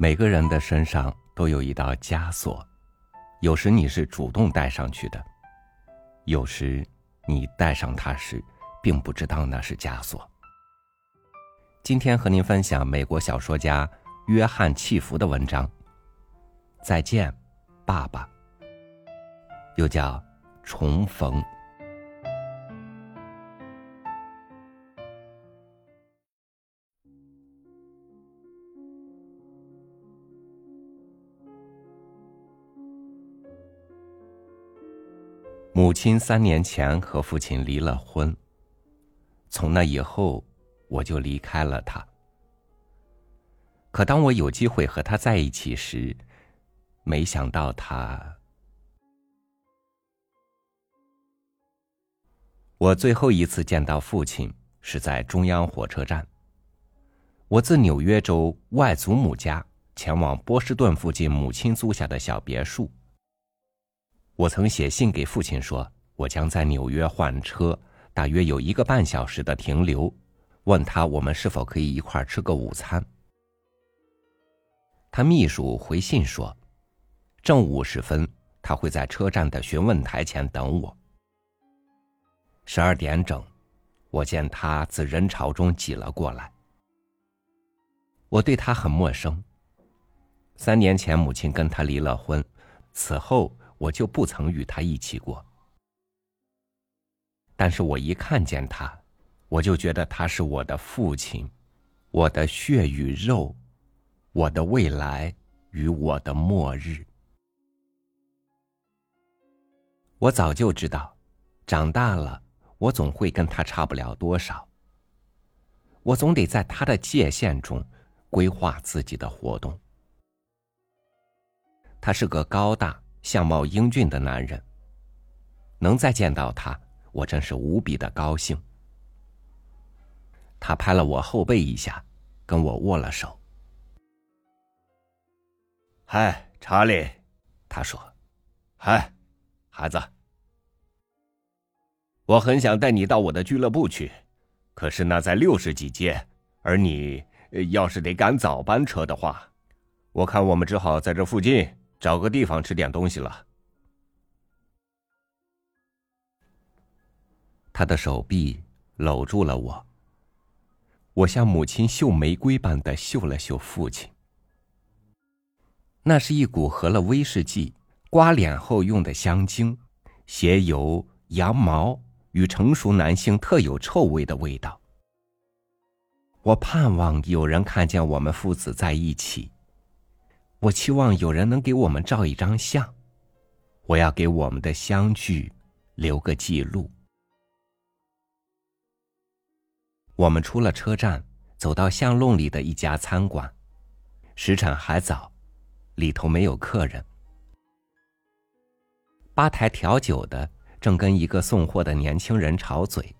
每个人的身上都有一道枷锁，有时你是主动带上去的，有时你带上它时，并不知道那是枷锁。今天和您分享美国小说家约翰·契弗的文章《再见，爸爸》，又叫《重逢》。母亲三年前和父亲离了婚。从那以后，我就离开了他。可当我有机会和他在一起时，没想到他……我最后一次见到父亲是在中央火车站。我自纽约州外祖母家前往波士顿附近母亲租下的小别墅。我曾写信给父亲说，我将在纽约换车，大约有一个半小时的停留，问他我们是否可以一块吃个午餐。他秘书回信说，正午时分他会在车站的询问台前等我。十二点整，我见他自人潮中挤了过来。我对他很陌生。三年前母亲跟他离了婚，此后。我就不曾与他一起过，但是我一看见他，我就觉得他是我的父亲，我的血与肉，我的未来与我的末日。我早就知道，长大了我总会跟他差不了多少，我总得在他的界限中规划自己的活动。他是个高大。相貌英俊的男人，能再见到他，我真是无比的高兴。他拍了我后背一下，跟我握了手。嗨，查理，他说：“嗨，孩子，我很想带你到我的俱乐部去，可是那在六十几街，而你要是得赶早班车的话，我看我们只好在这附近。”找个地方吃点东西了。他的手臂搂住了我。我像母亲绣玫瑰般的绣了绣父亲。那是一股合了威士忌、刮脸后用的香精、鞋油、羊毛与成熟男性特有臭味的味道。我盼望有人看见我们父子在一起。我期望有人能给我们照一张相，我要给我们的相聚留个记录。我们出了车站，走到巷弄里的一家餐馆，时辰还早，里头没有客人。吧台调酒的正跟一个送货的年轻人吵嘴，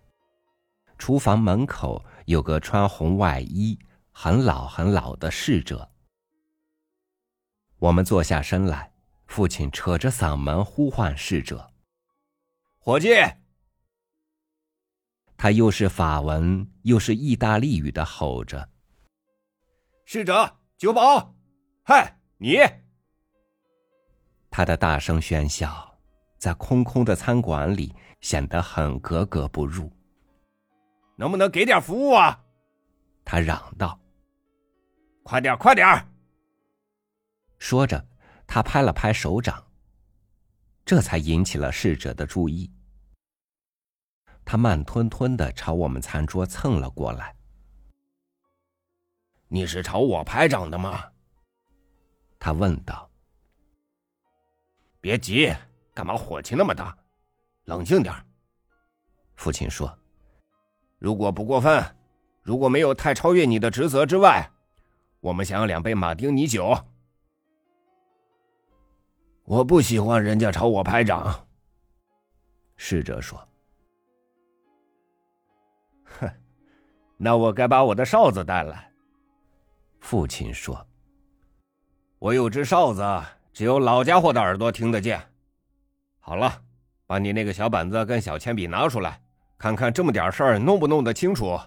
厨房门口有个穿红外衣、很老很老的侍者。我们坐下身来，父亲扯着嗓门呼唤侍者：“伙计！”他又是法文又是意大利语的吼着：“侍者，酒保！嗨，你！”他的大声喧嚣，在空空的餐馆里显得很格格不入。能不能给点服务啊？他嚷道：“快点，快点！”说着，他拍了拍手掌，这才引起了侍者的注意。他慢吞吞的朝我们餐桌蹭了过来。“你是朝我拍掌的吗？”他问道。“别急，干嘛火气那么大？冷静点。”父亲说，“如果不过分，如果没有太超越你的职责之外，我们想要两杯马丁尼酒。”我不喜欢人家朝我拍掌。侍者说：“哼，那我该把我的哨子带来。”父亲说：“我有只哨子，只有老家伙的耳朵听得见。好了，把你那个小板子跟小铅笔拿出来，看看这么点事儿弄不弄得清楚。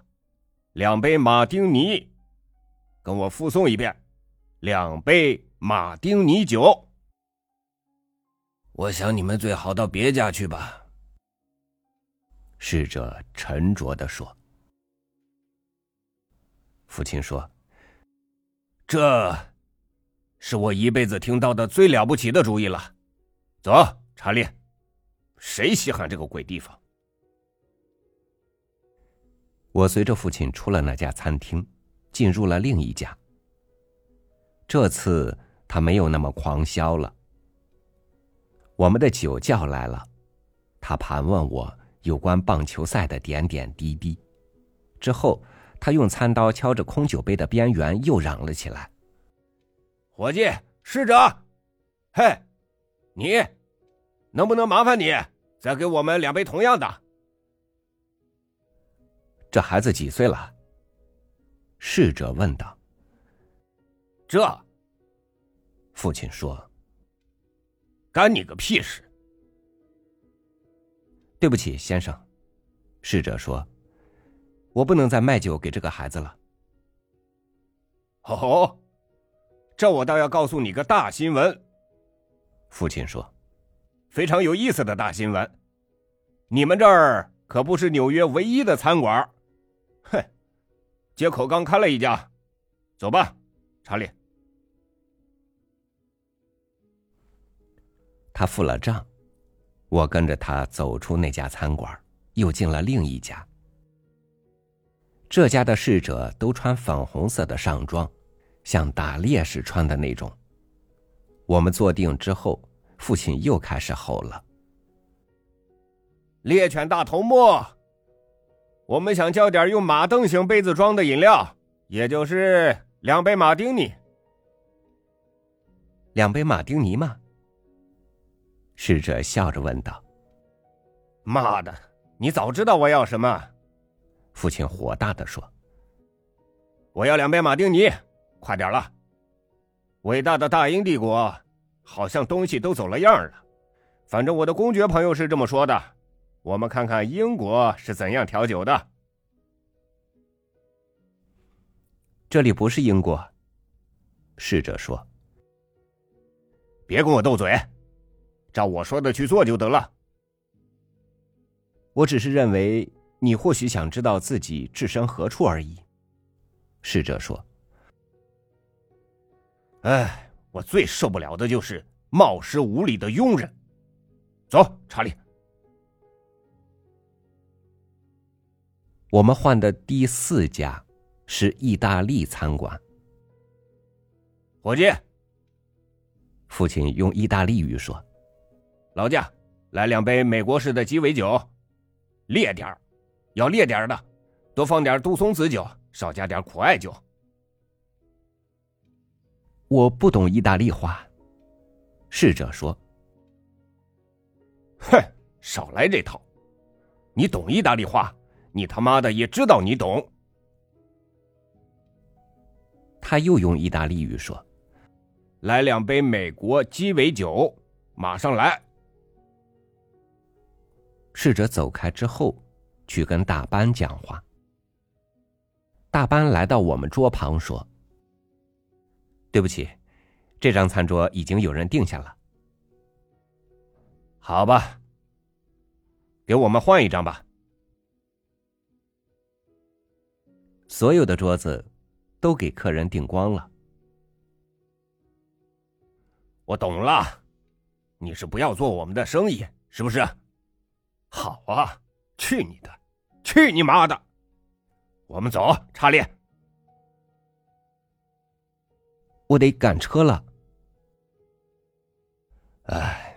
两杯马丁尼，跟我复诵一遍。两杯马丁尼酒。我想你们最好到别家去吧。”侍者沉着的说。父亲说：“这，是我一辈子听到的最了不起的主意了。走，查理，谁稀罕这个鬼地方？”我随着父亲出了那家餐厅，进入了另一家。这次他没有那么狂嚣了。我们的酒叫来了，他盘问我有关棒球赛的点点滴滴，之后。他用餐刀敲着空酒杯的边缘，又嚷了起来：“伙计，侍者，嘿，你，能不能麻烦你再给我们两杯同样的？”这孩子几岁了？侍者问道。这，父亲说：“干你个屁事！”对不起，先生，侍者说。我不能再卖酒给这个孩子了。哦，这我倒要告诉你个大新闻。父亲说：“非常有意思的大新闻，你们这儿可不是纽约唯一的餐馆。哼，街口刚开了一家，走吧，查理。”他付了账，我跟着他走出那家餐馆，又进了另一家。这家的侍者都穿粉红色的上装，像打猎时穿的那种。我们坐定之后，父亲又开始吼了：“猎犬大头目，我们想叫点用马凳形杯子装的饮料，也就是两杯马丁尼。两杯马丁尼吗？”侍者笑着问道。“妈的，你早知道我要什么。”父亲火大的说：“我要两杯马丁尼，快点了！伟大的大英帝国，好像东西都走了样了。反正我的公爵朋友是这么说的。我们看看英国是怎样调酒的。这里不是英国。”侍者说：“别跟我斗嘴，照我说的去做就得了。我只是认为。”你或许想知道自己置身何处而已，侍者说：“哎，我最受不了的就是冒失无礼的佣人。”走，查理。我们换的第四家是意大利餐馆。伙计，父亲用意大利语说：“劳驾，来两杯美国式的鸡尾酒，烈点儿。”要烈点的，多放点杜松子酒，少加点苦艾酒。我不懂意大利话，侍者说：“哼，少来这套！你懂意大利话，你他妈的也知道你懂。”他又用意大利语说：“来两杯美国鸡尾酒，马上来。”侍者走开之后。去跟大班讲话。大班来到我们桌旁说：“对不起，这张餐桌已经有人定下了。好吧，给我们换一张吧。所有的桌子都给客人订光了。我懂了，你是不要做我们的生意，是不是？好啊，去你的！”去你妈的！我们走，查理。我得赶车了。哎，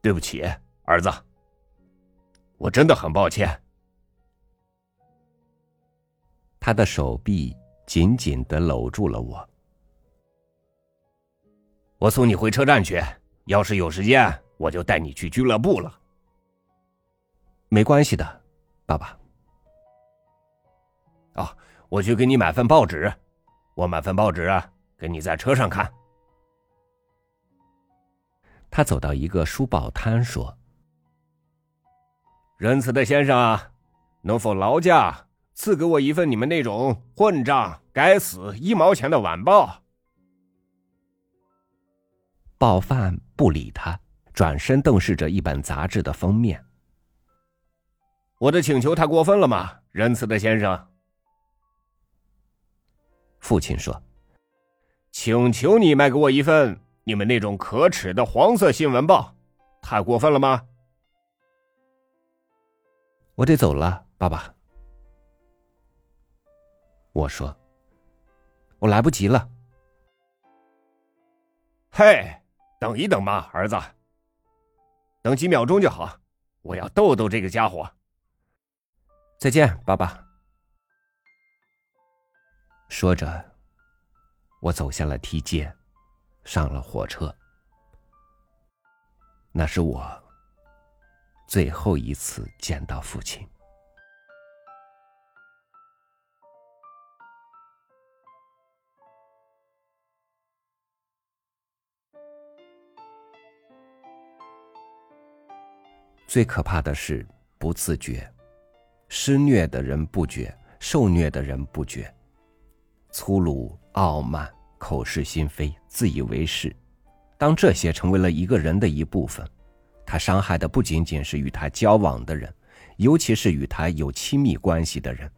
对不起，儿子，我真的很抱歉。他的手臂紧紧的搂住了我。我送你回车站去，要是有时间，我就带你去俱乐部了。没关系的。爸爸，哦，我去给你买份报纸，我买份报纸啊，给你在车上看。他走到一个书报摊，说：“仁慈的先生，能否劳驾赐给我一份你们那种混账、该死、一毛钱的晚报？报贩不理他，转身瞪视着一本杂志的封面。我的请求太过分了吗，仁慈的先生？父亲说：“请求你卖给我一份你们那种可耻的黄色新闻报，太过分了吗？”我得走了，爸爸。我说：“我来不及了。”嘿，等一等嘛，儿子，等几秒钟就好。我要逗逗这个家伙。再见，爸爸。说着，我走下了梯阶，上了火车。那是我最后一次见到父亲。最可怕的是不自觉，施虐的人不觉，受虐的人不觉。粗鲁、傲慢、口是心非、自以为是，当这些成为了一个人的一部分，他伤害的不仅仅是与他交往的人，尤其是与他有亲密关系的人，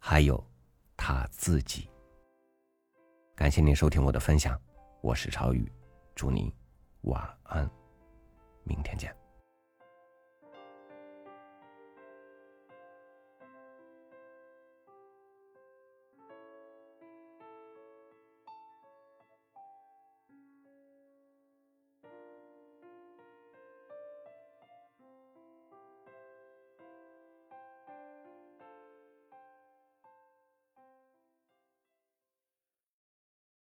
还有他自己。感谢您收听我的分享，我是超宇，祝您晚安，明天见。